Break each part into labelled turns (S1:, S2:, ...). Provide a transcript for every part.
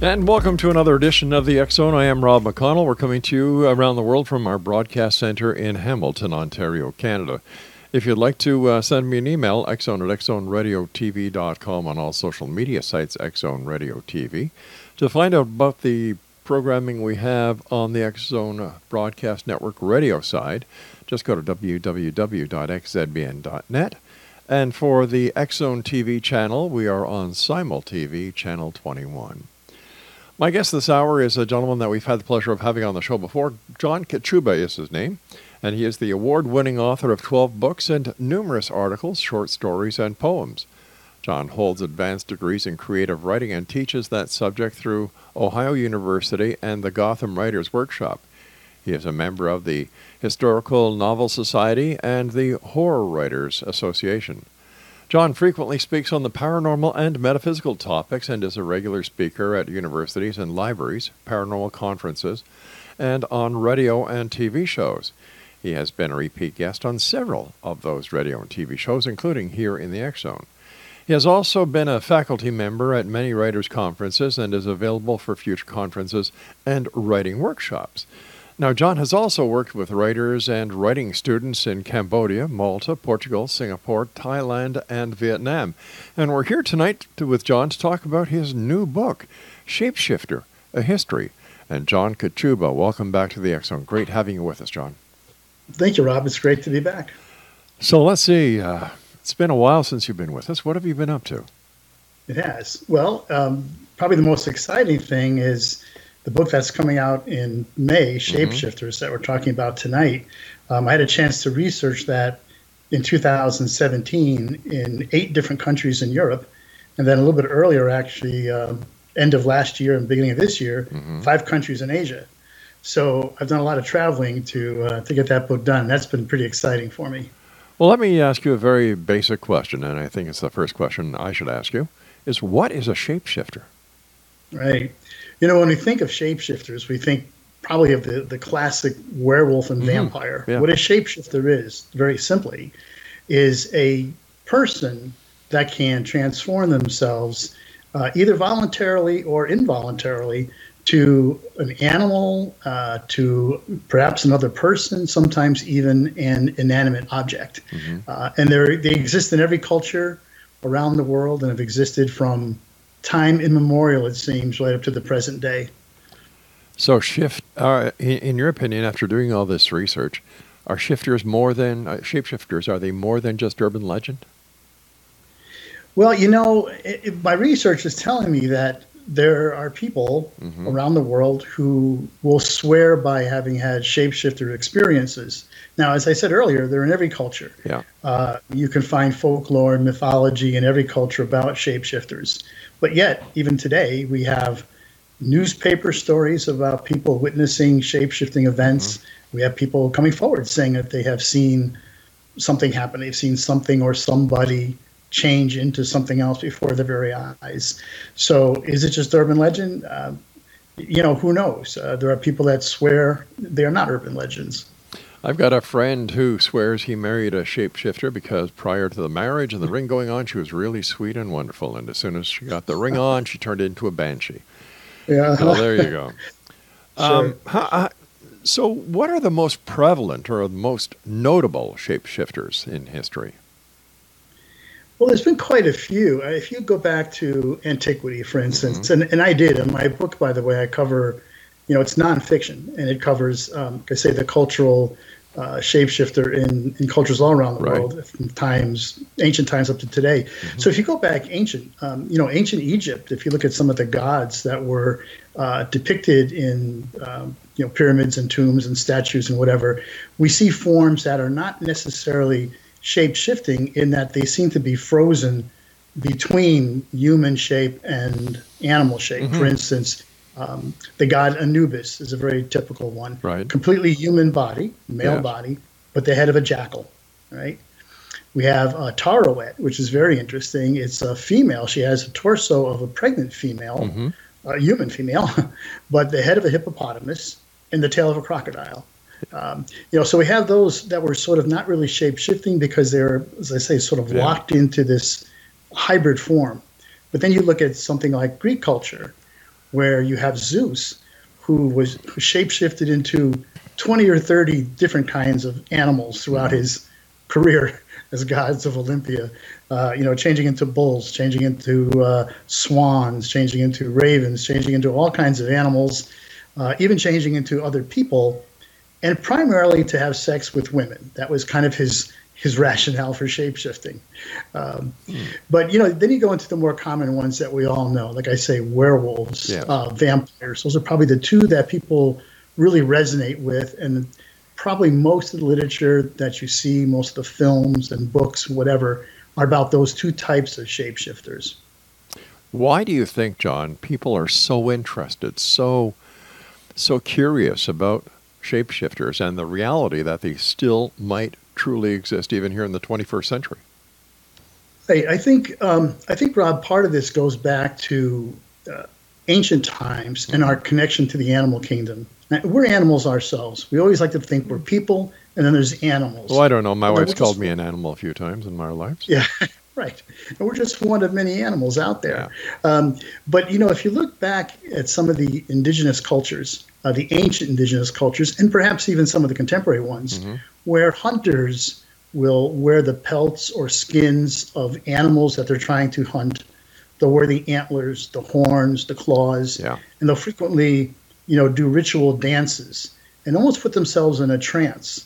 S1: And welcome to another edition of the Zone. I am Rob McConnell. We're coming to you around the world from our broadcast center in Hamilton, Ontario, Canada. If you'd like to uh, send me an email, xzone at xzoneradiotv.com on all social media sites, Xzone Radio TV. To find out about the programming we have on the Zone Broadcast Network radio side, just go to www.xzbn.net. And for the Zone TV channel, we are on Simul TV, channel 21. My guest this hour is a gentleman that we've had the pleasure of having on the show before. John Kachuba is his name, and he is the award winning author of 12 books and numerous articles, short stories, and poems. John holds advanced degrees in creative writing and teaches that subject through Ohio University and the Gotham Writers Workshop. He is a member of the Historical Novel Society and the Horror Writers Association. John frequently speaks on the paranormal and metaphysical topics and is a regular speaker at universities and libraries, paranormal conferences, and on radio and TV shows. He has been a repeat guest on several of those radio and TV shows, including here in the X Zone. He has also been a faculty member at many writers' conferences and is available for future conferences and writing workshops. Now, John has also worked with writers and writing students in Cambodia, Malta, Portugal, Singapore, Thailand, and Vietnam. And we're here tonight to, with John to talk about his new book, Shapeshifter, A History. And John Kachuba, welcome back to the Zone. Great having you with us, John.
S2: Thank you, Rob. It's great to be back.
S1: So let's see. Uh, it's been a while since you've been with us. What have you been up to?
S2: It has. Well, um, probably the most exciting thing is the book that's coming out in May, mm-hmm. Shapeshifters, mm-hmm. that we're talking about tonight. Um, I had a chance to research that in 2017 in eight different countries in Europe, and then a little bit earlier, actually, uh, end of last year and beginning of this year, mm-hmm. five countries in Asia. So I've done a lot of traveling to uh, to get that book done. That's been pretty exciting for me.
S1: Well, let me ask you a very basic question, and I think it's the first question I should ask you: is what is a shapeshifter?
S2: Right. You know, when we think of shapeshifters, we think probably of the, the classic werewolf and mm-hmm. vampire. Yeah. What a shapeshifter is, very simply, is a person that can transform themselves uh, either voluntarily or involuntarily to an animal, uh, to perhaps another person, sometimes even an inanimate object. Mm-hmm. Uh, and they exist in every culture around the world and have existed from time immemorial, it seems, right up to the present day.
S1: So, shift, uh, in, in, your opinion, after doing all this research, are shifters more than uh, shapeshifters? Are they more than just urban legend?
S2: Well, you know, it, it, my research is telling me that there are people mm-hmm. around the world who will swear by having had shapeshifter experiences. Now, as I said earlier, they're in every culture.
S1: Yeah.
S2: Uh, you can find folklore and mythology in every culture about shapeshifters. But yet, even today, we have newspaper stories about people witnessing shapeshifting events. Mm-hmm. We have people coming forward saying that they have seen something happen. They've seen something or somebody change into something else before their very eyes. So, is it just urban legend? Uh, you know, who knows? Uh, there are people that swear they are not urban legends.
S1: I've got a friend who swears he married a shapeshifter because prior to the marriage and the ring going on, she was really sweet and wonderful. And as soon as she got the ring on, she turned into a banshee.
S2: Yeah.
S1: So there you go. sure. um, so, what are the most prevalent or the most notable shapeshifters in history?
S2: Well, there's been quite a few. Uh, if you go back to antiquity, for instance, mm-hmm. and, and I did in my book, by the way, I cover, you know, it's nonfiction and it covers, um, I say, the cultural uh, shapeshifter in, in cultures all around the right. world, from times ancient times up to today. Mm-hmm. So if you go back ancient, um, you know, ancient Egypt, if you look at some of the gods that were uh, depicted in um, you know pyramids and tombs and statues and whatever, we see forms that are not necessarily shape shifting in that they seem to be frozen between human shape and animal shape. Mm-hmm. For instance, um, the god Anubis is a very typical one.
S1: Right.
S2: Completely human body, male body, but the head of a jackal. Right. We have uh, Taweret, which is very interesting. It's a female. She has a torso of a pregnant female, mm-hmm. a human female, but the head of a hippopotamus and the tail of a crocodile. Um, you know, so we have those that were sort of not really shape shifting because they're, as I say, sort of yeah. locked into this hybrid form. But then you look at something like Greek culture, where you have Zeus, who was who shapeshifted into 20 or 30 different kinds of animals throughout his career as gods of Olympia. Uh, you know, changing into bulls, changing into uh, swans, changing into ravens, changing into all kinds of animals, uh, even changing into other people, and primarily to have sex with women. That was kind of his his rationale for shapeshifting. Um, mm. But you know, then you go into the more common ones that we all know, like I say, werewolves, yeah. uh, vampires. Those are probably the two that people really resonate with, and probably most of the literature that you see, most of the films and books, whatever, are about those two types of shapeshifters.
S1: Why do you think, John, people are so interested, so so curious about shapeshifters and the reality that they still might truly exist even here in the 21st century?
S2: Hey, I think um, I think Rob, part of this goes back to uh, ancient times and our connection to the animal kingdom. We're animals ourselves. We always like to think we're people, and then there's animals.
S1: Well, I don't know. My and wife's called just, me an animal a few times in my life.
S2: Yeah, right. And we're just one of many animals out there. Yeah. Um, but you know, if you look back at some of the indigenous cultures, uh, the ancient indigenous cultures, and perhaps even some of the contemporary ones, mm-hmm. where hunters will wear the pelts or skins of animals that they're trying to hunt. They'll wear the antlers, the horns, the claws,
S1: yeah.
S2: and they'll frequently, you know, do ritual dances and almost put themselves in a trance.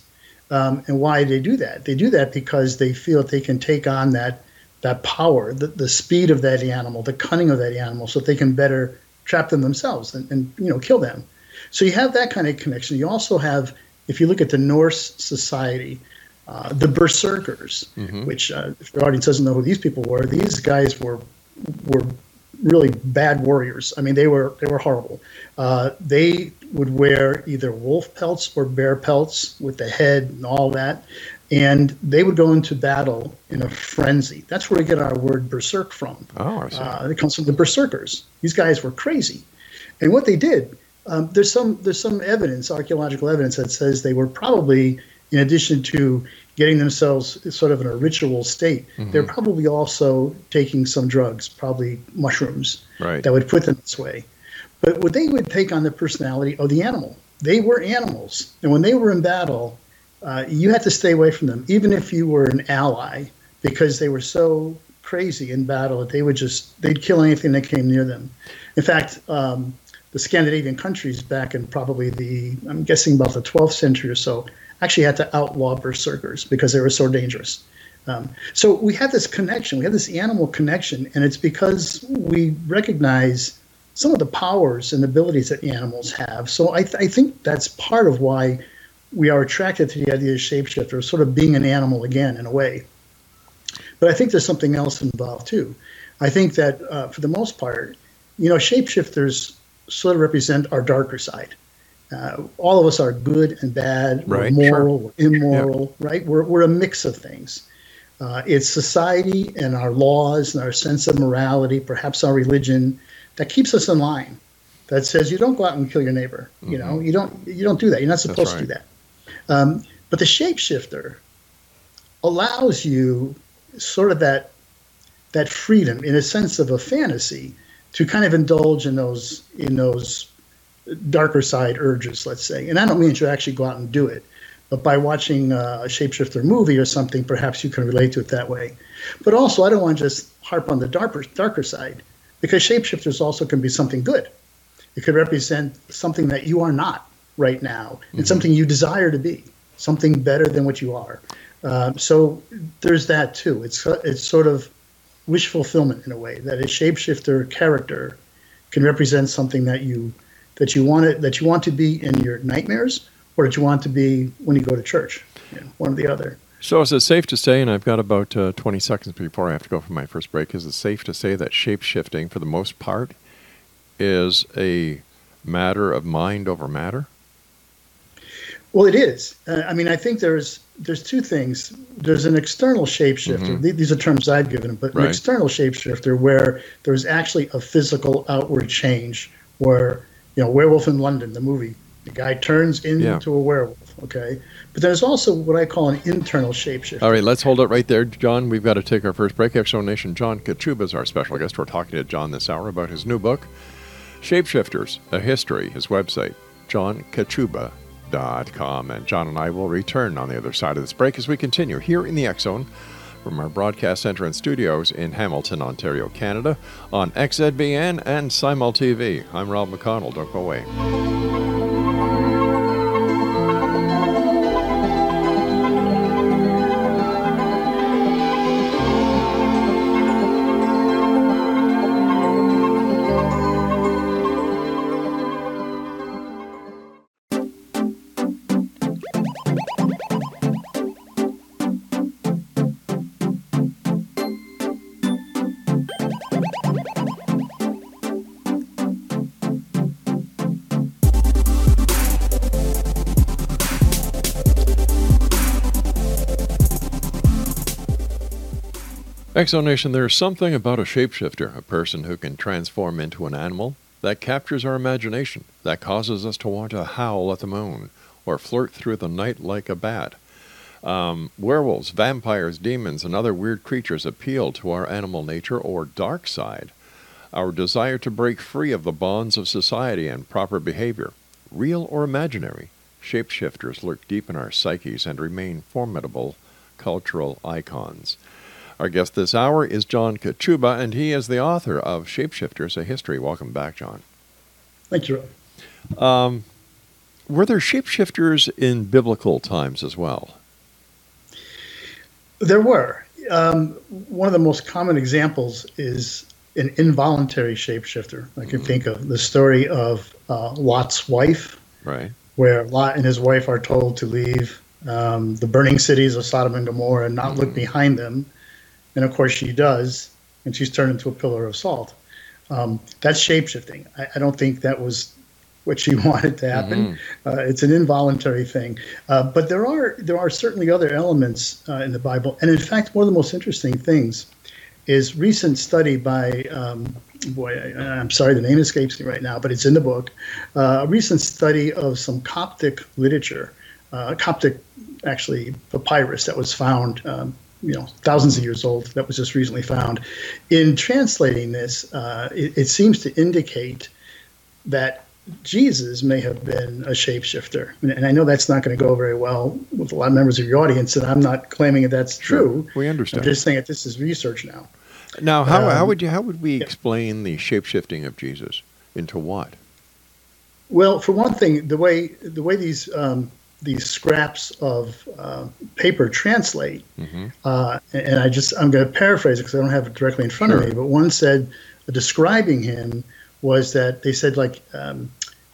S2: Um, and why they do that? They do that because they feel that they can take on that that power, the, the speed of that animal, the cunning of that animal, so that they can better trap them themselves and, and you know kill them. So you have that kind of connection. You also have, if you look at the Norse society, uh, the Berserkers, mm-hmm. which uh, if the audience doesn't know who these people were, these guys were were really bad warriors. I mean, they were they were horrible. Uh, they would wear either wolf pelts or bear pelts with the head and all that, and they would go into battle in a frenzy. That's where we get our word berserk from.
S1: Oh, I see. Uh,
S2: it comes from the berserkers. These guys were crazy, and what they did um, there's some there's some evidence, archaeological evidence, that says they were probably, in addition to getting themselves sort of in a ritual state, mm-hmm. they're probably also taking some drugs, probably mushrooms,
S1: right.
S2: that would put them this way. But what they would take on the personality of the animal. They were animals, and when they were in battle, uh, you had to stay away from them, even if you were an ally, because they were so crazy in battle that they would just they'd kill anything that came near them. In fact, um, the Scandinavian countries back in probably the, I'm guessing about the 12th century or so, actually had to outlaw berserkers because they were so dangerous. Um, so we have this connection, we have this animal connection, and it's because we recognize some of the powers and abilities that animals have. So I, th- I think that's part of why we are attracted to the idea of shapeshifter, sort of being an animal again in a way. But I think there's something else involved too. I think that uh, for the most part, you know, shapeshifters sort of represent our darker side. Uh, all of us are good and bad,
S1: right,
S2: we're moral, sure. we're immoral, yeah. right? We're, we're a mix of things. Uh, it's society and our laws and our sense of morality, perhaps our religion, that keeps us in line. That says you don't go out and kill your neighbor. Mm-hmm. You know, mm-hmm. you don't you don't do that. You're not supposed right. to do that. Um, but the shapeshifter allows you sort of that that freedom in a sense of a fantasy to kind of indulge in those in those darker side urges, let's say. And I don't mean to actually go out and do it, but by watching a shapeshifter movie or something, perhaps you can relate to it that way. But also, I don't want to just harp on the darker darker side because shapeshifters also can be something good. It could represent something that you are not right now and mm-hmm. something you desire to be. something better than what you are. Uh, so there's that too. It's it's sort of wish fulfillment in a way that a shapeshifter character can represent something that you that you want it that you want to be in your nightmares or that you want to be when you go to church. You know, one or the other.
S1: So is it safe to say, and I've got about uh, 20 seconds before I have to go for my first break, is it safe to say that shapeshifting for the most part, is a matter of mind over matter?
S2: Well, it is. Uh, I mean, I think there's there's two things. There's an external shapeshifter. Mm-hmm. These are terms I've given, them, but right. an external shapeshifter where there's actually a physical outward change. Where you know, Werewolf in London, the movie, the guy turns into yeah. a werewolf. Okay, but there's also what I call an internal shapeshifter.
S1: All right, let's hold it right there, John. We've got to take our first break. X Zone Nation. John Kachuba is our special guest. We're talking to John this hour about his new book, Shapeshifters: A History. His website, John Kachuba com. And John and I will return on the other side of this break as we continue here in the X Zone from our broadcast center and studios in Hamilton, Ontario, Canada, on XZBN and Simul TV. I'm Rob McConnell. Don't go away. X Zone Nation, there's something about a shapeshifter, a person who can transform into an animal, that captures our imagination, that causes us to want to howl at the moon or flirt through the night like a bat. Um, werewolves, vampires, demons, and other weird creatures appeal to our animal nature or dark side, our desire to break free of the bonds of society and proper behavior. Real or imaginary, shapeshifters lurk deep in our psyches and remain formidable cultural icons. Our guest this hour is John Kachuba, and he is the author of Shapeshifters, A History. Welcome back, John.
S2: Thank you, Rob. Um,
S1: were there shapeshifters in biblical times as well?
S2: There were. Um, one of the most common examples is an involuntary shapeshifter. I can mm-hmm. think of the story of uh, Lot's wife,
S1: right?
S2: Where Lot and his wife are told to leave um, the burning cities of Sodom and Gomorrah and not mm-hmm. look behind them and of course, she does, and she's turned into a pillar of salt. Um, that's shapeshifting. I, I don't think that was what she wanted to happen. Mm-hmm. Uh, it's an involuntary thing. Uh, but there are there are certainly other elements uh, in the Bible, and in fact, one of the most interesting things is recent study by um, boy, I, am sorry, the name escapes me right now, but it's in the book. Uh, a recent study of some Coptic literature, uh, Coptic actually papyrus that was found um, you know thousands of years old that was just recently found. In translating this, uh, it, it, seems to indicate that Jesus may have been a shapeshifter, and I know that's not going to go very well with a lot of members of your audience, and I'm not claiming that that's true.
S1: Sure. We understand.
S2: I'm just saying that this is research now.
S1: Now, how, um, how would you how would we yeah. explain the shapeshifting of Jesus into what?
S2: Well, for one thing, the way the way these um, these scraps of uh, paper translate. Mm-hmm. Uh, and I just, I'm going to paraphrase it because I don't have it directly in front sure. of me, but one said, uh, describing him was that they said, like, um,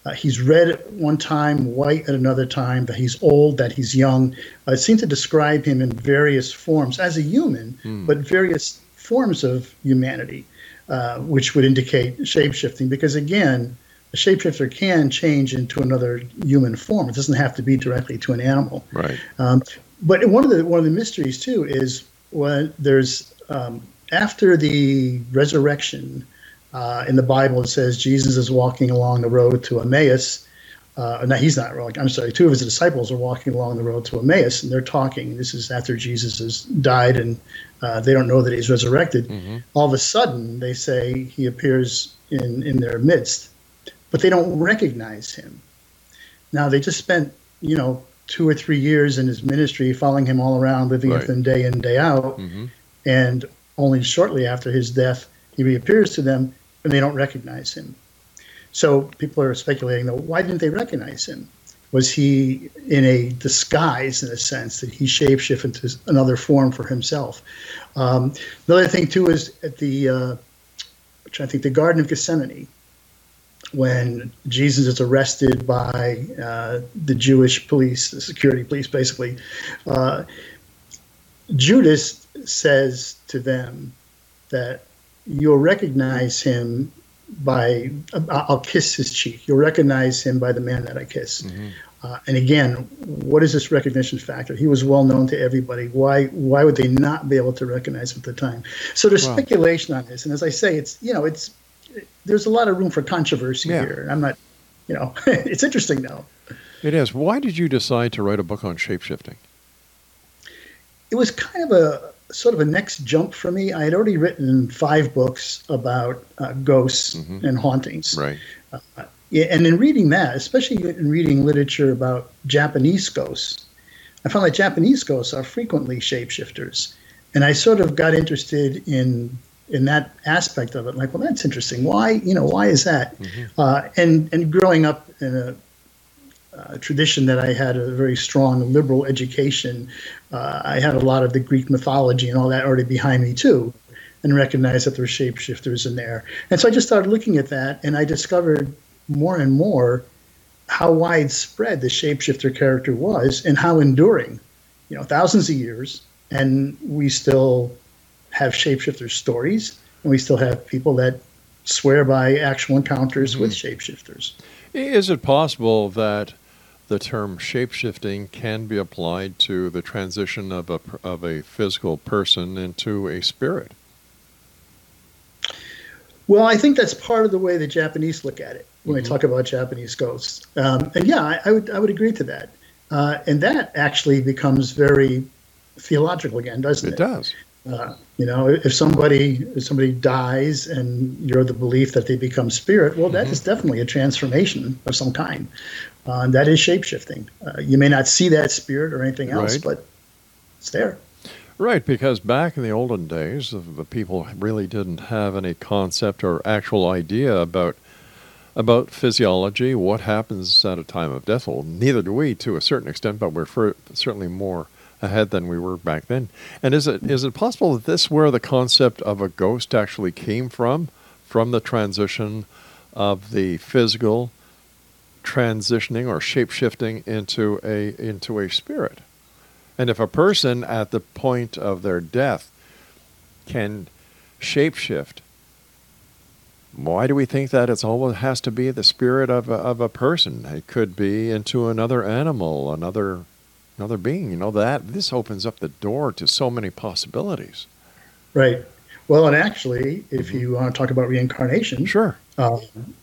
S2: uh, he's red at one time, white at another time, that he's old, that he's young. Uh, it seemed to describe him in various forms as a human, mm. but various forms of humanity, uh, which would indicate shapeshifting. Because again, a shapeshifter can change into another human form. It doesn't have to be directly to an animal.
S1: Right. Um,
S2: but one of the one of the mysteries too is when there's um, after the resurrection uh, in the Bible, it says Jesus is walking along the road to Emmaus. Uh, no, he's not. I'm sorry. Two of his disciples are walking along the road to Emmaus, and they're talking. This is after Jesus has died, and uh, they don't know that he's resurrected. Mm-hmm. All of a sudden, they say he appears in in their midst, but they don't recognize him. Now they just spent, you know, two or three years in his ministry, following him all around, living right. with him day in day out, mm-hmm. and only shortly after his death he reappears to them, and they don't recognize him. So people are speculating, though, why didn't they recognize him? was he in a disguise in a sense that he shapeshifted into another form for himself? Um, another thing too is at the uh, I think the Garden of Gethsemane when Jesus is arrested by uh, the Jewish police, the security police, basically. Uh, Judas says to them that you'll recognize him by I'll kiss his cheek. You'll recognize him by the man that I kiss. Mm-hmm. Uh, and again, what is this recognition factor? He was well known to everybody. Why why would they not be able to recognize him at the time? So there's wow. speculation on this, and as I say, it's you know it's there's a lot of room for controversy yeah. here. I'm not, you know, it's interesting though.
S1: It is. Why did you decide to write a book on shapeshifting?
S2: It was kind of a sort of a next jump for me. I had already written five books about uh, ghosts mm-hmm. and hauntings.
S1: Right.
S2: Uh, and in reading that, especially in reading literature about Japanese ghosts, I found that Japanese ghosts are frequently shapeshifters. And I sort of got interested in in that aspect of it. Like, well, that's interesting. Why, you know, why is that? Mm-hmm. Uh, and and growing up in a uh, tradition that I had a very strong liberal education. Uh, I had a lot of the Greek mythology and all that already behind me too, and recognized that there were shapeshifters in there. And so I just started looking at that, and I discovered more and more how widespread the shapeshifter character was and how enduring. You know, thousands of years, and we still have shapeshifter stories, and we still have people that swear by actual encounters mm-hmm. with shapeshifters.
S1: Is it possible that the term shapeshifting can be applied to the transition of a, of a physical person into a spirit?
S2: Well, I think that's part of the way the Japanese look at it when mm-hmm. they talk about Japanese ghosts. Um, and yeah, I, I, would I would agree to that. Uh, and that actually becomes very theological again, doesn't it?
S1: It does.
S2: Uh, you know, if somebody if somebody dies and you're the belief that they become spirit, well, that mm-hmm. is definitely a transformation of some kind. Uh, that is shapeshifting. Uh, you may not see that spirit or anything else, right. but it's there.
S1: Right, because back in the olden days, the people really didn't have any concept or actual idea about about physiology, what happens at a time of death. Well, neither do we, to a certain extent, but we're for, certainly more ahead than we were back then. And is it is it possible that this where the concept of a ghost actually came from, from the transition of the physical transitioning or shape shifting into a into a spirit? And if a person at the point of their death can shapeshift, why do we think that it's always has to be the spirit of a, of a person? It could be into another animal, another another being. You know that this opens up the door to so many possibilities.
S2: Right. Well, and actually, if mm-hmm. you want to talk about reincarnation,
S1: sure,
S2: uh,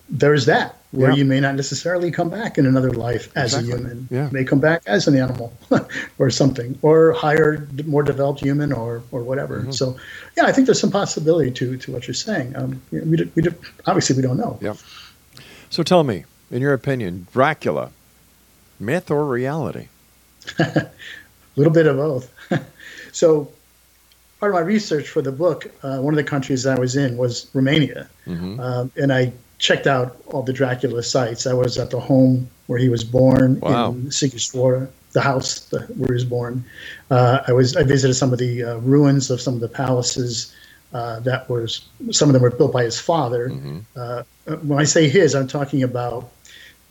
S2: there's that where yeah. you may not necessarily come back in another life as exactly. a human.
S1: Yeah.
S2: You may come back as an animal or something, or higher, more developed human, or or whatever. Mm-hmm. So, yeah, I think there's some possibility to to what you're saying. Um, we, do, we obviously we don't know.
S1: Yeah. So tell me, in your opinion, Dracula, myth or reality?
S2: A little bit of both. so, part of my research for the book, uh, one of the countries I was in was Romania, mm-hmm. um, and I checked out all the Dracula sites. I was at the home where he was born wow. in Sighistvara, the house the, where he was born. Uh, I was I visited some of the uh, ruins of some of the palaces. Uh, that was some of them were built by his father. Mm-hmm. Uh, when I say his, I'm talking about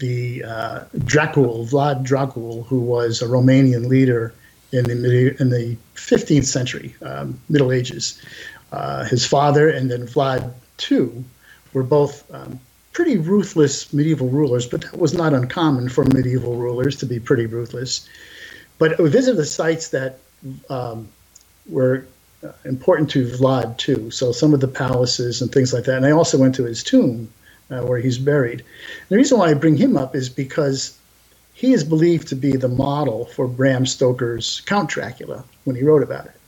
S2: the uh, Dracul, Vlad Dracul, who was a Romanian leader in the in the 15th century, um, Middle Ages. Uh, his father and then Vlad II were both um, pretty ruthless medieval rulers, but that was not uncommon for medieval rulers to be pretty ruthless. But we visited the sites that um, were uh, important to Vlad too. So some of the palaces and things like that. And I also went to his tomb uh, where he's buried. the reason why I bring him up is because he is believed to be the model for Bram Stoker's Count Dracula when he wrote about it.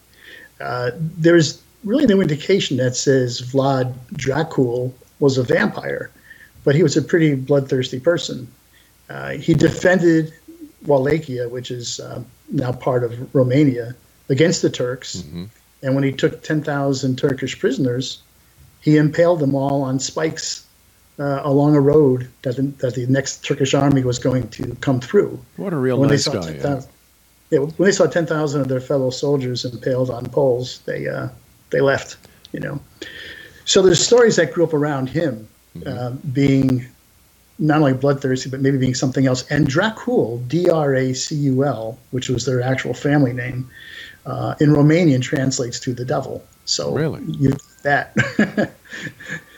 S2: Uh, there's really no indication that says Vlad Dracul was a vampire, but he was a pretty bloodthirsty person. Uh, he defended Wallachia, which is uh, now part of Romania, against the Turks. Mm-hmm. And when he took 10,000 Turkish prisoners, he impaled them all on spikes uh, along a road that the, that the next Turkish army was going to come through.
S1: What a real when nice guy. 10, yeah.
S2: yeah. when they saw 10,000 of their fellow soldiers impaled on poles, they, uh, they left, you know. So there's stories that grew up around him mm-hmm. uh, being not only bloodthirsty, but maybe being something else. And Dracul, D R A C U L, which was their actual family name, uh, in Romanian translates to the devil. So
S1: really,
S2: you that.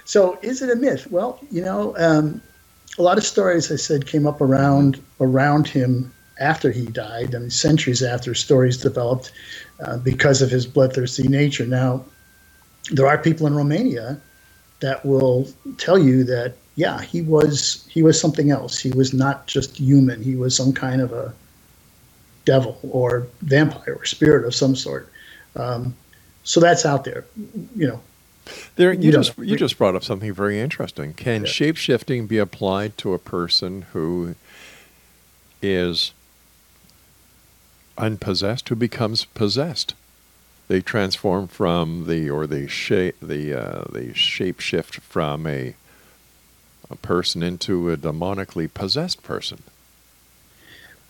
S2: so is it a myth? Well, you know, um, a lot of stories I said came up around around him after he died, and centuries after stories developed uh, because of his bloodthirsty nature. Now, there are people in Romania that will tell you that yeah, he was he was something else. He was not just human. He was some kind of a devil or vampire or spirit of some sort. Um, so that's out there, you know.
S1: There, you, you just you just brought up something very interesting. Can yeah. shape shifting be applied to a person who is unpossessed, who becomes possessed? They transform from the or they shape the uh, the shape shift from a a person into a demonically possessed person.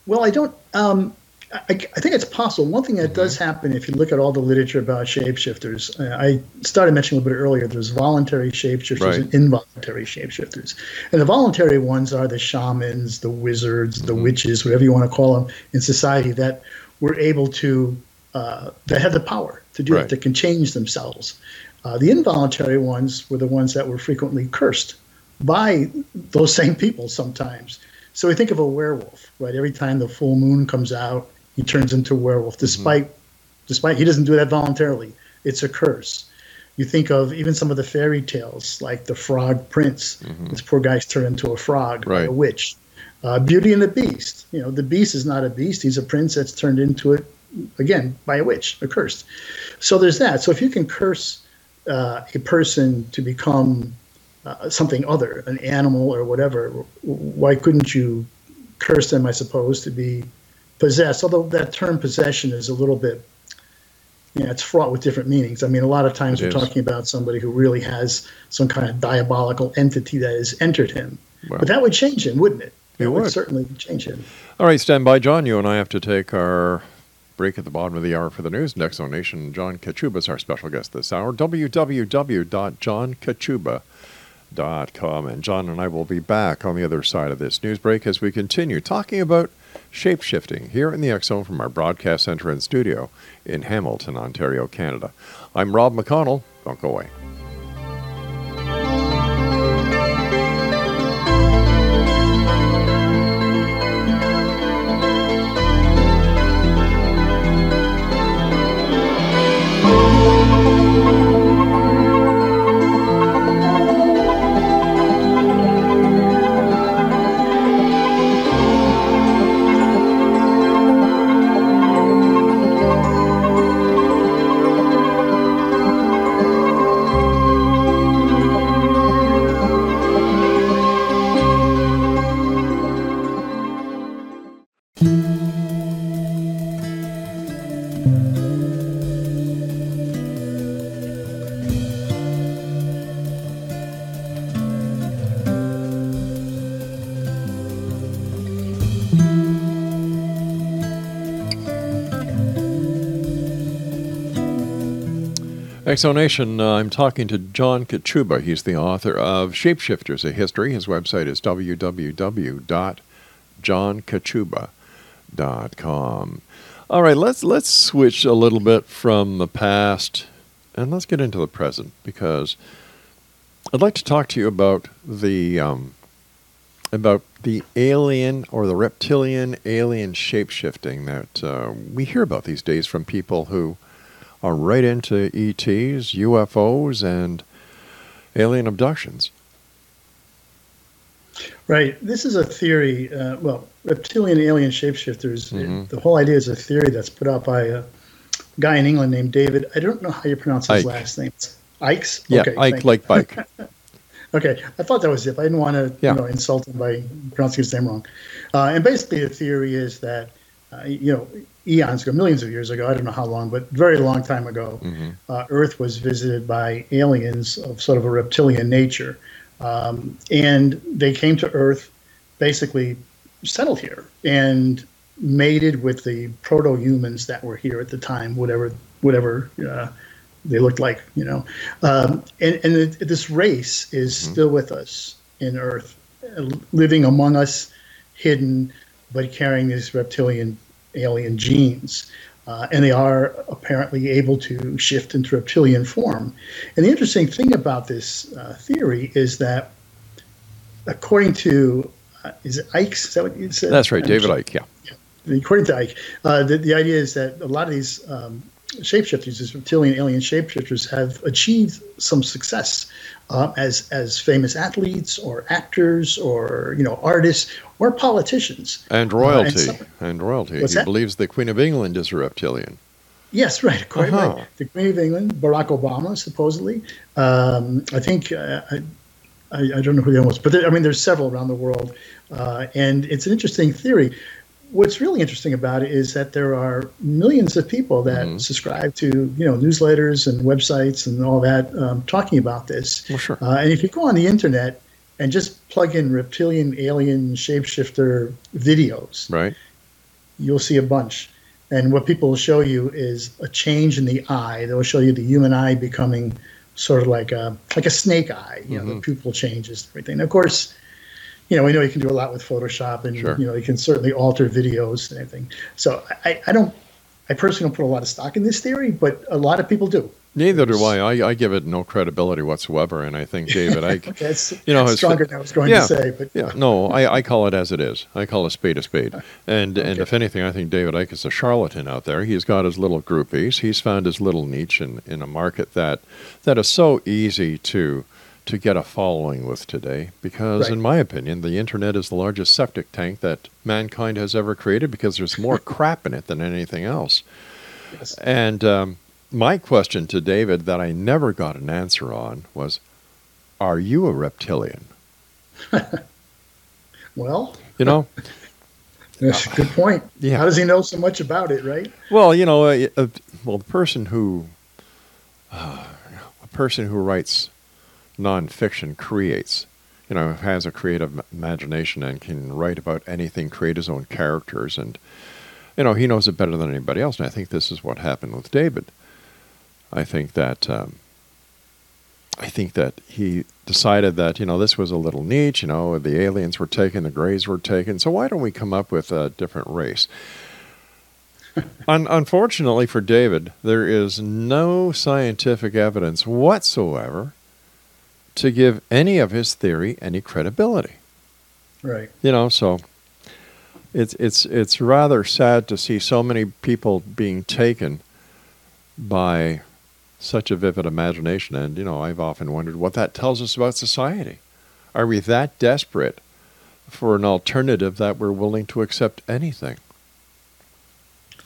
S2: Well, I don't. Um, I, I, think it's possible. One thing that mm-hmm. does happen if you look at all the literature about shapeshifters, uh, I started mentioning a little bit earlier. There's voluntary shapeshifters right. and involuntary shapeshifters, and the voluntary ones are the shamans, the wizards, the mm-hmm. witches, whatever you want to call them in society that were able to uh, that had the power to do right. it, that can change themselves. Uh, the involuntary ones were the ones that were frequently cursed by those same people sometimes. So we think of a werewolf, right? Every time the full moon comes out, he turns into a werewolf, mm-hmm. despite mm-hmm. despite he doesn't do that voluntarily. It's a curse. You think of even some of the fairy tales, like the Frog Prince. Mm-hmm. This poor guy's turned into a frog, right. a witch. Uh, Beauty and the Beast. You know, the beast is not a beast; he's a prince that's turned into it again by a witch, a curse. So there's that. So if you can curse uh, a person to become uh, something other, an animal or whatever, why couldn't you curse them, I suppose, to be possessed? Although that term possession is a little bit, you know, it's fraught with different meanings. I mean, a lot of times it we're is. talking about somebody who really has some kind of diabolical entity that has entered him. Well, but that would change him, wouldn't it?
S1: It would.
S2: would certainly change him.
S1: All right, stand by, John. You and I have to take our break at the bottom of the hour for the news. Next on Nation, John Kachuba is our special guest this hour. www.johnkachuba.com com. And John and I will be back on the other side of this news break as we continue talking about shapeshifting here in the Zone from our broadcast center and studio in Hamilton, Ontario, Canada. I'm Rob McConnell. Don't go away. X Zone Nation, uh, I'm talking to John Kachuba. He's the author of Shapeshifters, a History. His website is www.johnkachuba.com. All right, let's let's switch a little bit from the past and let's get into the present because I'd like to talk to you about the um, about the alien or the reptilian alien shapeshifting that uh, we hear about these days from people who are right into ETs, UFOs, and alien abductions.
S2: Right. This is a theory. Uh, well, reptilian alien shapeshifters. Mm-hmm. The whole idea is a theory that's put out by a guy in England named David. I don't know how you pronounce his Icke. last name. Ike's.
S1: Yeah, okay, Ike like bike.
S2: okay, I thought that was it. I didn't want to yeah. you know insult him by pronouncing his name wrong. Uh, and basically, the theory is that uh, you know eons ago, millions of years ago, I don't know how long, but very long time ago, mm-hmm. uh, Earth was visited by aliens of sort of a reptilian nature. Um, and they came to Earth, basically settled here and mated with the proto humans that were here at the time, whatever whatever uh, they looked like, you know. Um, and and it, this race is mm-hmm. still with us in Earth, living among us, hidden, but carrying these reptilian alien genes. Uh, and they are apparently able to shift into reptilian form. And the interesting thing about this uh, theory is that, according to, uh, is it Icke? Is that what you said?
S1: That's right, David Icke. yeah.
S2: yeah. According to Icke, uh, the, the idea is that a lot of these um, shapeshifters, these reptilian alien shapeshifters, have achieved some success uh, as as famous athletes or actors or you know artists or politicians
S1: and royalty uh, and, some, and, royalty. He that? believes the Queen of England is a reptilian.
S2: Yes, right, quite uh-huh. right. The Queen of England, Barack Obama, supposedly. Um, I think uh, I, I, don't know who the other was, but there, I mean, there's several around the world, uh, and it's an interesting theory what's really interesting about it is that there are millions of people that mm-hmm. subscribe to you know newsletters and websites and all that um, talking about this.
S1: Well, sure.
S2: Uh, and if you go on the internet and just plug in reptilian, alien, shapeshifter videos,
S1: right,
S2: you'll see a bunch. And what people will show you is a change in the eye. They'll show you the human eye becoming sort of like a like a snake eye. You know, mm-hmm. the pupil changes, everything. And of course you know, we know you can do a lot with Photoshop, and
S1: sure.
S2: you know, you can certainly alter videos and everything. So I, I don't, I personally don't put a lot of stock in this theory, but a lot of people do.
S1: Neither do I. I. I give it no credibility whatsoever, and I think David, I,
S2: okay, you know, stronger than I was going
S1: yeah,
S2: to say, but
S1: yeah, no, I, I call it as it is. I call a spade a spade, and okay. and if anything, I think David Icke is a charlatan out there. He's got his little groupies. He's found his little niche in in a market that that is so easy to to get a following with today because, right. in my opinion, the internet is the largest septic tank that mankind has ever created because there's more crap in it than anything else. Yes. And um, my question to David that I never got an answer on was Are you a reptilian?
S2: well,
S1: you know.
S2: That's a good point. Yeah. How does he know so much about it, right?
S1: Well, you know, uh, uh, well, the person who, uh, a person who writes nonfiction creates. You know, has a creative imagination and can write about anything, create his own characters, and you know he knows it better than anybody else. And I think this is what happened with David. I think that um, I think that he decided that you know this was a little niche. You know, the aliens were taken, the Greys were taken. So why don't we come up with a different race? Un- unfortunately for David, there is no scientific evidence whatsoever to give any of his theory any credibility.
S2: Right.
S1: You know, so it's it's it's rather sad to see so many people being taken by such a vivid imagination and you know, I've often wondered what that tells us about society. Are we that desperate for an alternative that we're willing to accept anything?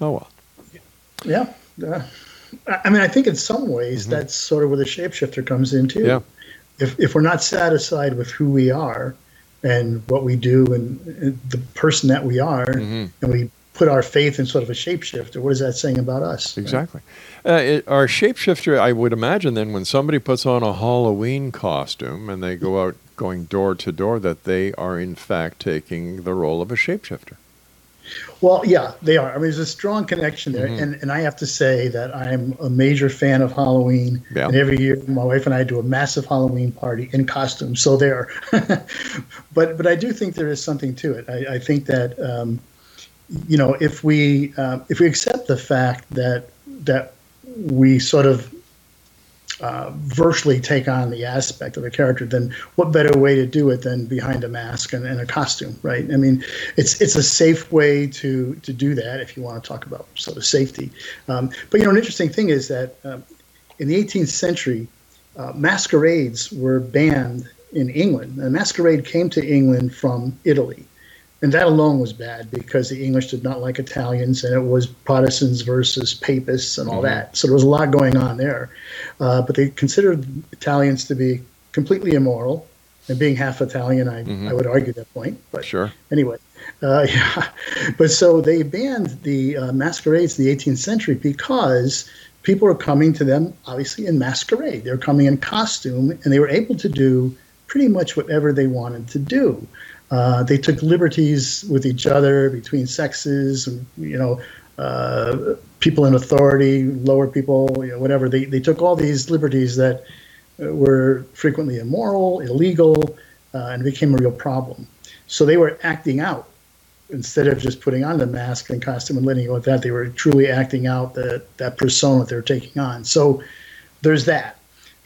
S1: Oh well.
S2: Yeah. Uh, I mean, I think in some ways mm-hmm. that's sort of where the shapeshifter comes in too.
S1: Yeah
S2: if, if we're not satisfied with who we are and what we do and, and the person that we are, mm-hmm. and we put our faith in sort of a shapeshifter, what is that saying about us?
S1: Exactly. Right? Uh, it, our shapeshifter, I would imagine then when somebody puts on a Halloween costume and they go out going door to door, that they are in fact taking the role of a shapeshifter.
S2: Well, yeah, they are. I mean, there's a strong connection there, mm-hmm. and and I have to say that I'm a major fan of Halloween. Yeah. And every year, my wife and I do a massive Halloween party in costume. So there, but but I do think there is something to it. I, I think that um, you know if we um, if we accept the fact that that we sort of uh, virtually take on the aspect of a character, then what better way to do it than behind a mask and, and, a costume, right? I mean, it's it's a safe way to to do that if you want to talk about sort of safety. Um, but you know, an interesting thing is that um, in the 18th century, uh, masquerades were banned in England. A masquerade came to England from Italy. And that alone was bad because the English did not like Italians, and it was Protestants versus Papists and all mm-hmm. that. So there was a lot going on there. Uh, but they considered Italians to be completely immoral. And being half Italian, I, mm-hmm. I would argue that point. But
S1: sure.
S2: anyway, uh, yeah. But so they banned the uh, masquerades in the 18th century because people were coming to them, obviously, in masquerade. They were coming in costume, and they were able to do pretty much whatever they wanted to do. Uh, they took liberties with each other between sexes, you know, uh, people in authority, lower people, you know, whatever. They, they took all these liberties that uh, were frequently immoral, illegal, uh, and became a real problem. So they were acting out instead of just putting on the mask and costume and letting go with that. They were truly acting out the, that persona that they were taking on. So there's that,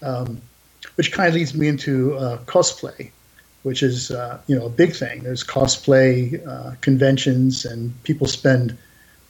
S2: um, which kind of leads me into uh, cosplay, which is uh, you know a big thing. There's cosplay uh, conventions, and people spend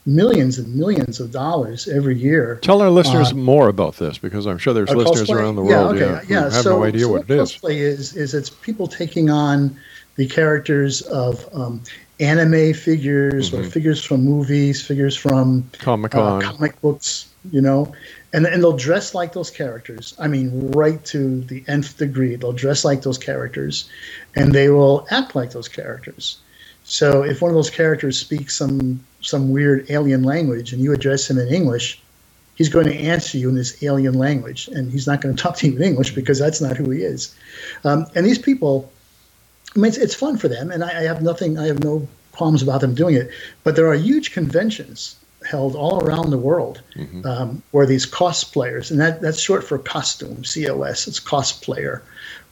S2: millions and millions of dollars every year.
S1: Tell our listeners more about this because I'm sure there's listeners cosplay? around the world yeah, okay. yeah, have so, no idea
S2: so
S1: what, it is.
S2: Cosplay is is it's people taking on the characters of um, anime figures mm-hmm. or figures from movies, figures from
S1: Comic Con,
S2: uh, comic books, you know, and and they'll dress like those characters. I mean, right to the nth degree. They'll dress like those characters, and they will act like those characters. So if one of those characters speaks some some weird alien language and you address him in English, he's going to answer you in this alien language, and he's not going to talk to you in English because that's not who he is. Um, and these people, I mean, it's, it's fun for them, and I, I, have nothing, I have no qualms about them doing it. But there are huge conventions held all around the world mm-hmm. um, where these cosplayers, and that, that's short for costume, COS, it's cosplayer.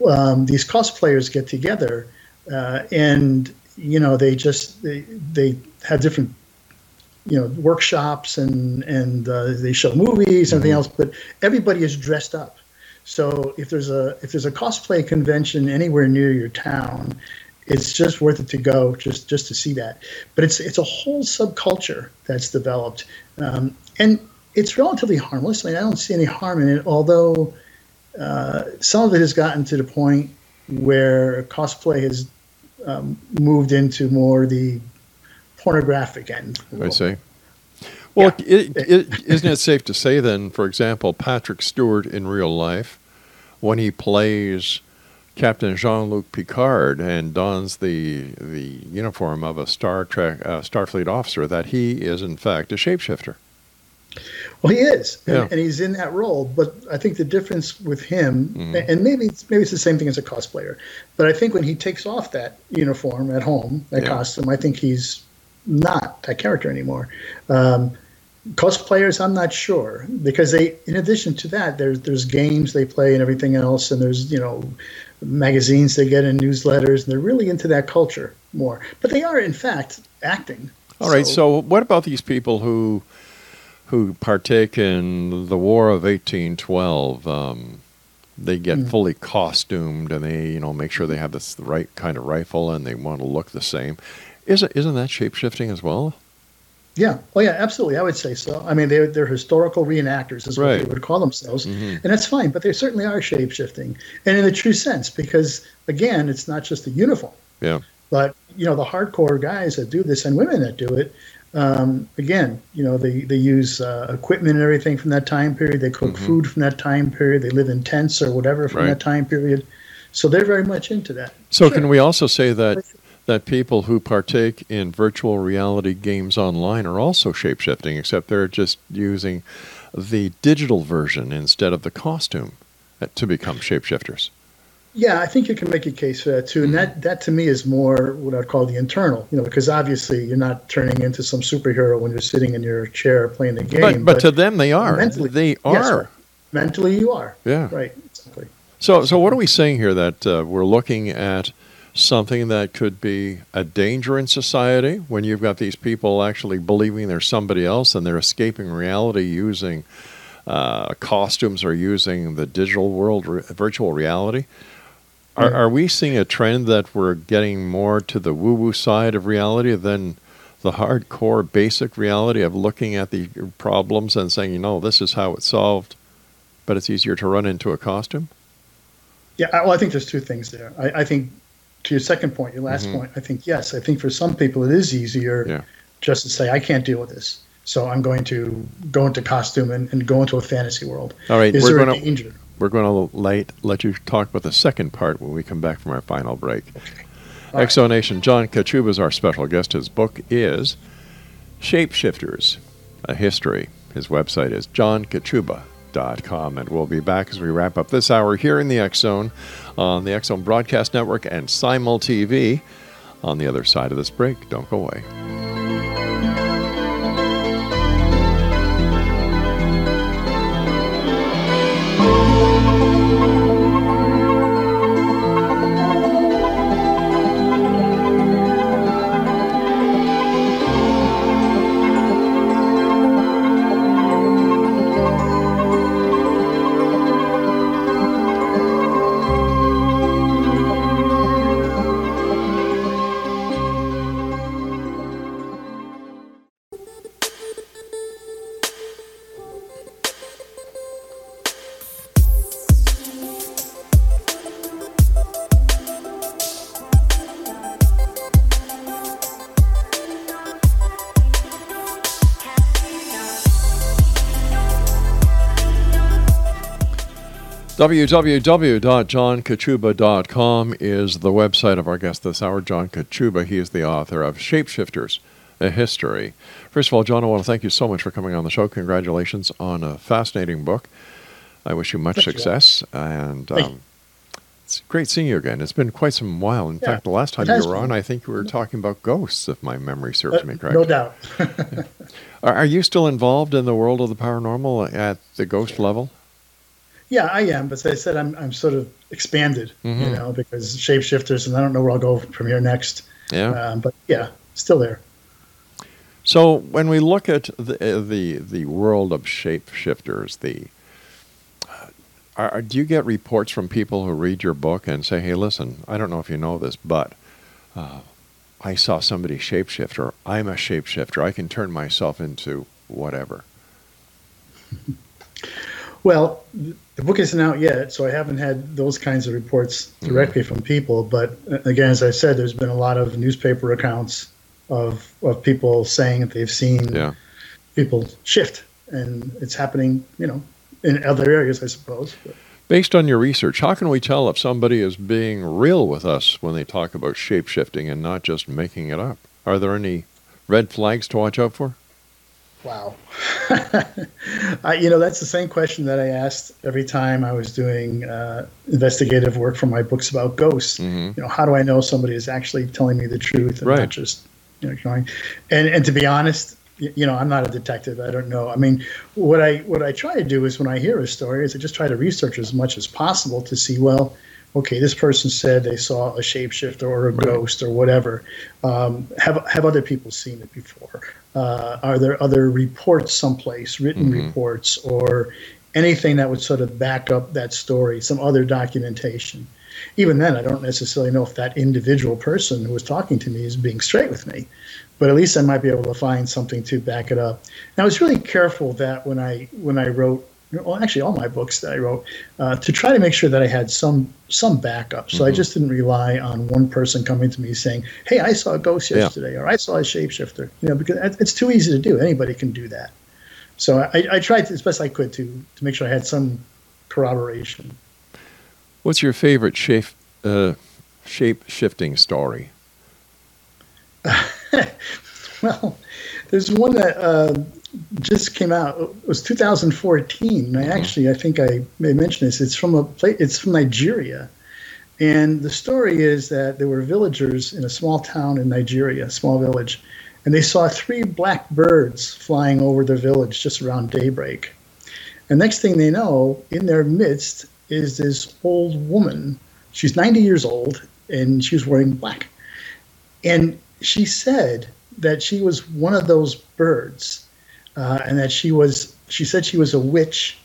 S2: Um, these cosplayers get together uh, and you know they just they, they have different you know workshops and and uh, they show movies and everything mm-hmm. else but everybody is dressed up so if there's a if there's a cosplay convention anywhere near your town it's just worth it to go just just to see that but it's it's a whole subculture that's developed um, and it's relatively harmless i mean i don't see any harm in it although uh, some of it has gotten to the point where cosplay has um, moved into more the pornographic end.
S1: I see. Well, yeah. it, it, isn't it safe to say then, for example, Patrick Stewart in real life, when he plays Captain Jean-Luc Picard and dons the the uniform of a Star Trek uh, Starfleet officer, that he is in fact a shapeshifter.
S2: Well, he is, and, yeah. and, he's in that role. But I think the difference with him, mm-hmm. and maybe it's, maybe it's the same thing as a cosplayer, but I think when he takes off that uniform at home, that yeah. costume, I think he's not that character anymore. Um, cosplayers, I'm not sure because they, in addition to that, there's there's games they play and everything else, and there's you know magazines they get in newsletters, and they're really into that culture more. But they are, in fact, acting.
S1: All so, right. So, what about these people who who partake in the War of 1812. Um, they get mm. fully costumed and they, you know, make sure they have this the right kind of rifle and they want to look the same. Isn't isn't that shape shifting as well?
S2: Yeah. Oh, yeah. Absolutely. I would say so. I mean, they're they're historical reenactors, is right. what they would call themselves, mm-hmm. and that's fine. But they certainly are shape shifting, and in the true sense, because again, it's not just the uniform.
S1: Yeah.
S2: But you know, the hardcore guys that do this and women that do it, um, again, you know, they, they use uh, equipment and everything from that time period. They cook mm-hmm. food from that time period. They live in tents or whatever from right. that time period. So they're very much into that.
S1: So sure. can we also say that that people who partake in virtual reality games online are also shapeshifting, except they're just using the digital version instead of the costume uh, to become shapeshifters?
S2: Yeah, I think you can make a case for that too, and that that to me is more what I'd call the internal. You know, because obviously you're not turning into some superhero when you're sitting in your chair playing the game.
S1: But, but, but to them, they are. Mentally, they are. Yes, right.
S2: Mentally, you are.
S1: Yeah.
S2: Right. Exactly.
S1: So, so what are we saying here? That uh, we're looking at something that could be a danger in society when you've got these people actually believing they're somebody else and they're escaping reality using uh, costumes or using the digital world, re- virtual reality. Are, are we seeing a trend that we're getting more to the woo woo side of reality than the hardcore basic reality of looking at the problems and saying, you know, this is how it's solved, but it's easier to run into a costume?
S2: Yeah, well, I think there's two things there. I, I think to your second point, your last mm-hmm. point, I think yes, I think for some people it is easier yeah. just to say, I can't deal with this. So I'm going to go into costume and, and go into a fantasy world.
S1: All right,
S2: is there a danger?
S1: We're going to late, let you talk about the second part when we come back from our final break. Okay. X Zone Nation, right. John Kachuba is our special guest. His book is Shapeshifters, A History. His website is johnkachuba.com. com. And we'll be back as we wrap up this hour here in the Zone on the Zone Broadcast Network and SimulTV. On the other side of this break, don't go away. www.johnkachuba.com is the website of our guest this hour, John Kachuba. He is the author of Shapeshifters, a History. First of all, John, I want to thank you so much for coming on the show. Congratulations on a fascinating book. I wish you much success. And um, it's great seeing you again. It's been quite some while. In yeah, fact, the last time you were been. on, I think we were talking about ghosts, if my memory serves uh, me correct.
S2: No doubt.
S1: are, are you still involved in the world of the paranormal at the ghost level?
S2: Yeah, I am, but as I said, I'm I'm sort of expanded, mm-hmm. you know, because shapeshifters, and I don't know where I'll go from here next.
S1: Yeah,
S2: um, but yeah, still there.
S1: So when we look at the uh, the the world of shapeshifters, the uh, are, do you get reports from people who read your book and say, "Hey, listen, I don't know if you know this, but uh, I saw somebody shapeshifter. I'm a shapeshifter. I can turn myself into whatever."
S2: Well, the book isn't out yet, so I haven't had those kinds of reports directly mm-hmm. from people. But uh, again, as I said, there's been a lot of newspaper accounts of of people saying that they've seen
S1: yeah.
S2: people shift, and it's happening, you know, in other areas, I suppose. But.
S1: Based on your research, how can we tell if somebody is being real with us when they talk about shape shifting and not just making it up? Are there any red flags to watch out for?
S2: Wow. I, you know, that's the same question that I asked every time I was doing uh, investigative work for my books about ghosts. Mm-hmm. You know, how do I know somebody is actually telling me the truth and
S1: right.
S2: not just, you know, going? And and to be honest, you know, I'm not a detective. I don't know. I mean, what I what I try to do is when I hear a story is I just try to research as much as possible to see well okay, this person said they saw a shapeshifter or a right. ghost or whatever. Um, have have other people seen it before? Uh, are there other reports someplace, written mm-hmm. reports, or anything that would sort of back up that story? Some other documentation. Even then, I don't necessarily know if that individual person who was talking to me is being straight with me, but at least I might be able to find something to back it up. And I was really careful that when I when I wrote well, actually all my books that I wrote, uh, to try to make sure that I had some some backup. So mm-hmm. I just didn't rely on one person coming to me saying, "Hey, I saw a ghost yesterday," yeah. or "I saw a shapeshifter." You know, because it's too easy to do. Anybody can do that. So I, I tried to, as best I could to to make sure I had some corroboration.
S1: What's your favorite shape uh, shape shifting story?
S2: well, there's one that. Uh, just came out. It was 2014. I mm-hmm. actually, I think I may mention this. It's from a place. It's from Nigeria, and the story is that there were villagers in a small town in Nigeria, a small village, and they saw three black birds flying over the village just around daybreak. And next thing they know, in their midst is this old woman. She's 90 years old, and she was wearing black. And she said that she was one of those birds uh, and that she was she said she was a witch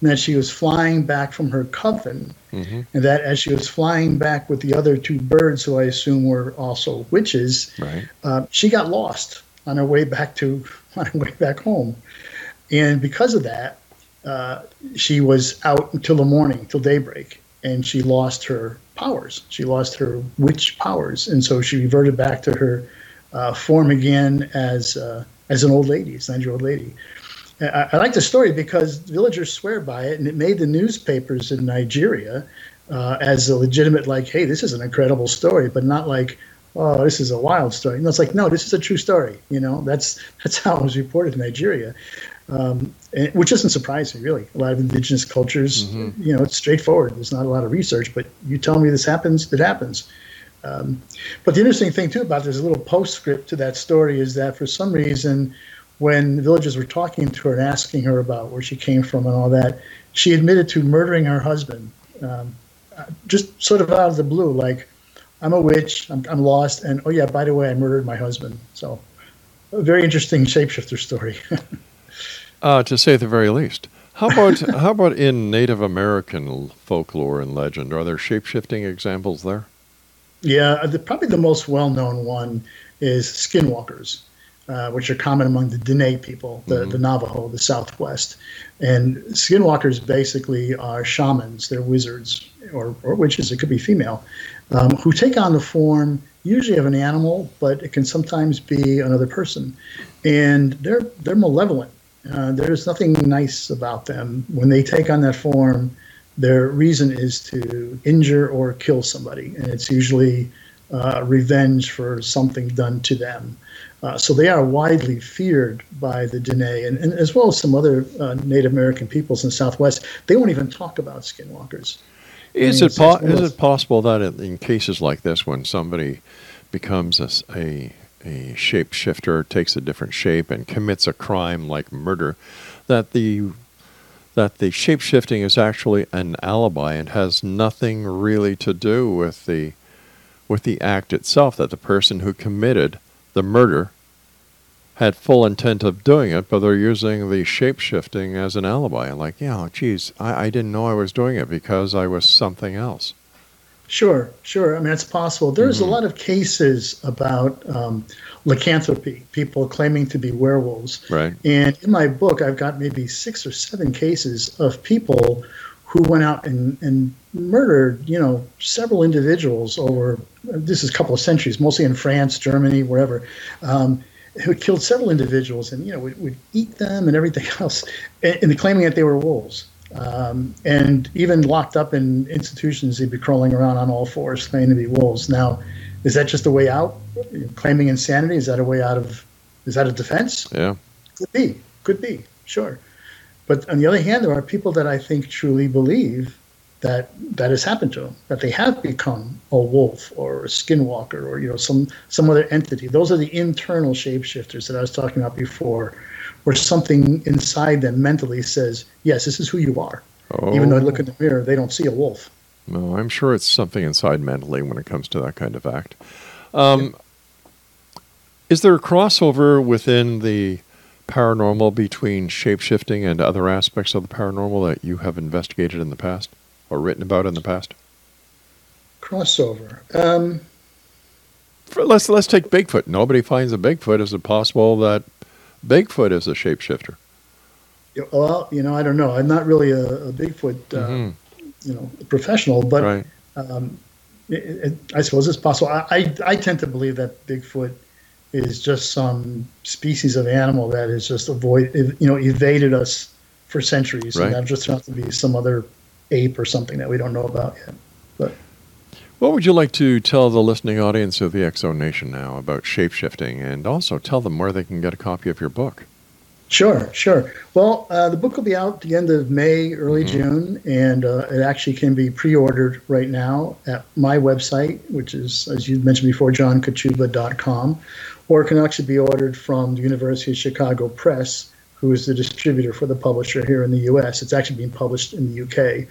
S2: and that she was flying back from her coven mm-hmm. and that as she was flying back with the other two birds who i assume were also witches
S1: right.
S2: uh, she got lost on her way back to on her way back home and because of that uh, she was out until the morning till daybreak and she lost her powers she lost her witch powers and so she reverted back to her uh, form again as uh, as an old lady, a 90 year old lady. I, I, like the story because villagers swear by it, and it made the newspapers in Nigeria uh, as a legitimate, like, hey, this is an incredible story, but not like, oh, this is a wild story. And it's like, no, this is a true story. You know, that's that's how it was reported in Nigeria, um, and, which isn't surprising, really. A lot of indigenous cultures, mm-hmm. you know, it's straightforward. There's not a lot of research, but you tell me this happens, it happens. Um, but the interesting thing too about this little postscript to that story is that for some reason, when villagers were talking to her and asking her about where she came from and all that, she admitted to murdering her husband, um, just sort of out of the blue, like I'm a witch. I'm, I'm lost. And oh yeah, by the way, I murdered my husband. So, a very interesting shapeshifter story.
S1: uh, to say the very least. How about how about in Native American folklore and legend? Are there shapeshifting examples there?
S2: Yeah, the, probably the most well-known one is skinwalkers, uh, which are common among the Dene people, the, mm-hmm. the Navajo, the Southwest. And skinwalkers basically are shamans. They're wizards or, or witches. It could be female, um, who take on the form usually of an animal, but it can sometimes be another person, and they're they're malevolent. Uh, there's nothing nice about them when they take on that form. Their reason is to injure or kill somebody, and it's usually uh, revenge for something done to them. Uh, so they are widely feared by the Dene, and, and as well as some other uh, Native American peoples in the Southwest. They won't even talk about skinwalkers.
S1: Is it po- is it possible that in cases like this, when somebody becomes a, a, a shapeshifter, takes a different shape, and commits a crime like murder, that the that the shapeshifting is actually an alibi and has nothing really to do with the with the act itself, that the person who committed the murder had full intent of doing it, but they're using the shape shifting as an alibi. Like, yeah, geez, I, I didn't know I was doing it because I was something else.
S2: Sure, sure. I mean, it's possible. There's mm-hmm. a lot of cases about um, lycanthropy, people claiming to be werewolves.
S1: Right.
S2: And in my book, I've got maybe six or seven cases of people who went out and, and murdered, you know, several individuals over this is a couple of centuries, mostly in France, Germany, wherever. Um, who killed several individuals and you know would, would eat them and everything else, and, and claiming that they were wolves. Um, and even locked up in institutions, he'd be crawling around on all fours, claiming to be wolves. Now, is that just a way out? Claiming insanity is that a way out of? Is that a defense?
S1: Yeah,
S2: could be, could be, sure. But on the other hand, there are people that I think truly believe that that has happened to them, that they have become a wolf or a skinwalker or you know some some other entity. Those are the internal shapeshifters that I was talking about before, where something inside them mentally says, "Yes, this is who you are." Oh. Even though they look in the mirror, they don't see a wolf.
S1: No, I'm sure it's something inside mentally when it comes to that kind of act. Um, yeah. Is there a crossover within the paranormal between shapeshifting and other aspects of the paranormal that you have investigated in the past? or written about in the past?
S2: Crossover. Um,
S1: let's let's take Bigfoot. Nobody finds a Bigfoot. Is it possible that Bigfoot is a shapeshifter?
S2: Well, you know, I don't know. I'm not really a, a Bigfoot, uh, mm-hmm. you know, professional, but right. um, it, it, I suppose it's possible. I, I, I tend to believe that Bigfoot is just some species of animal that has just avoid, you know, evaded us for centuries, right. and that just turned to be some other ape or something that we don't know about yet. But
S1: what would you like to tell the listening audience of the X Nation now about shapeshifting, and also tell them where they can get a copy of your book?
S2: Sure, sure. Well, uh, the book will be out at the end of May, early mm-hmm. June, and uh, it actually can be pre-ordered right now at my website, which is, as you mentioned before, johnkachuba.com, or it can actually be ordered from the University of Chicago Press, who is the distributor for the publisher here in the U.S. It's actually being published in the U.K.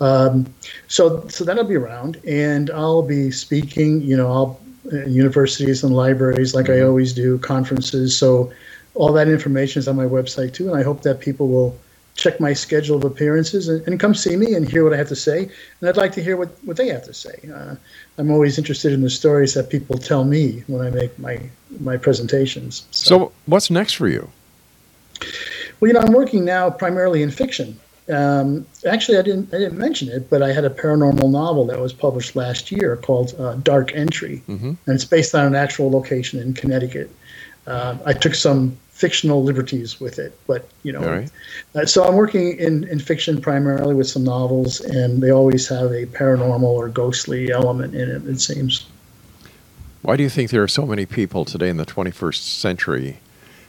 S2: Um, so, so that'll be around, and I'll be speaking. You know, I'll in universities and libraries like I mm-hmm. always do, conferences. So, all that information is on my website too, and I hope that people will check my schedule of appearances and, and, come see me and hear what I have to say. And I'd like to hear what, what they have to say. Uh, I'm always interested in the stories that people tell me when I make my my presentations.
S1: So, so what's next for you?
S2: Well, you know, I'm working now primarily in fiction. Um, actually, I didn't I didn't mention it, but I had a paranormal novel that was published last year called uh, Dark Entry, mm-hmm. and it's based on an actual location in Connecticut. Uh, I took some fictional liberties with it, but you know, right. uh, so I'm working in in fiction primarily with some novels, and they always have a paranormal or ghostly element in it. It seems.
S1: Why do you think there are so many people today in the 21st century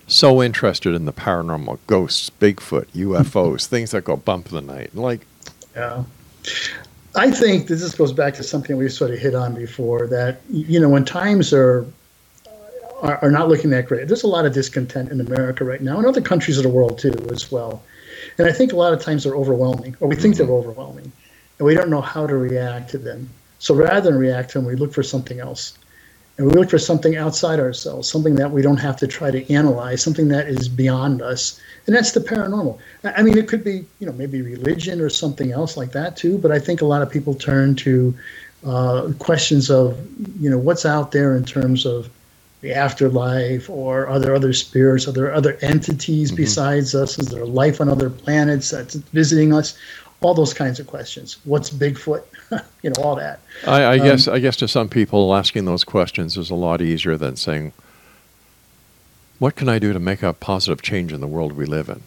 S1: so interested in the paranormal, ghosts, Bigfoot, UFOs, things that go bump in the night? Like,
S2: yeah. I think this goes back to something we sort of hit on before that, you know, when times are are, are not looking that great. There's a lot of discontent in America right now, and other countries of the world too, as well. And I think a lot of times they're overwhelming, or we think they're mm-hmm. overwhelming, and we don't know how to react to them. So rather than react to them, we look for something else. And we look for something outside ourselves, something that we don't have to try to analyze, something that is beyond us. And that's the paranormal. I mean, it could be, you know, maybe religion or something else like that too. But I think a lot of people turn to uh, questions of, you know, what's out there in terms of the afterlife or are there other spirits are there other entities mm-hmm. besides us is there life on other planets that's visiting us all those kinds of questions what's bigfoot you know all that
S1: I, I um, guess i guess to some people asking those questions is a lot easier than saying what can i do to make a positive change in the world we live in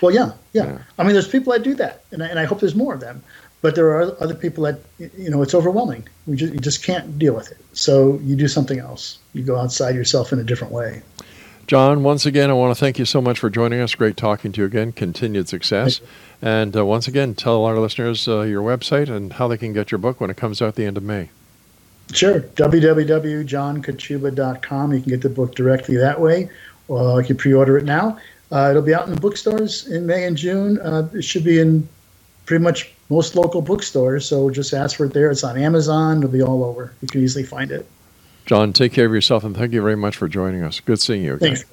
S2: well yeah yeah, yeah. i mean there's people that do that and I, and I hope there's more of them but there are other people that you know it's overwhelming. We just, you just can't deal with it. So you do something else. You go outside yourself in a different way.
S1: John, once again, I want to thank you so much for joining us. Great talking to you again. Continued success. And uh, once again, tell our listeners uh, your website and how they can get your book when it comes out the end of May.
S2: Sure. www.johnkachuba.com. You can get the book directly that way. Or you can pre order it now. Uh, it'll be out in the bookstores in May and June. Uh, it should be in pretty much most local bookstores. So just ask for it there. It's on Amazon. It'll be all over. You can easily find it.
S1: John, take care of yourself and thank you very much for joining us. Good seeing you again.
S2: Thanks.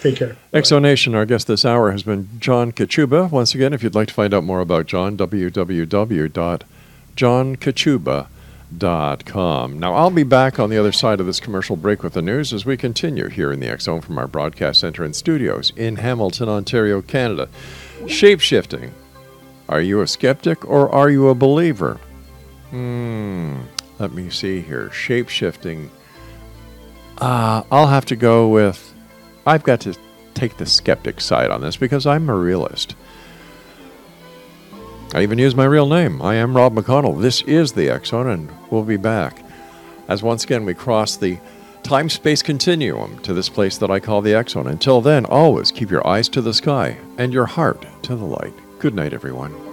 S2: Take care.
S1: X Zone Nation, our guest this hour has been John Kachuba. Once again, if you'd like to find out more about John, www.johnkachuba.com. Now, I'll be back on the other side of this commercial break with the news as we continue here in the Zone from our broadcast center and studios in Hamilton, Ontario, Canada. Shape shifting are you a skeptic or are you a believer? Hmm, let me see here. Shape shifting. Uh, I'll have to go with. I've got to take the skeptic side on this because I'm a realist. I even use my real name. I am Rob McConnell. This is the Zone, and we'll be back. As once again we cross the time space continuum to this place that I call the Zone. Until then, always keep your eyes to the sky and your heart to the light. Good night, everyone.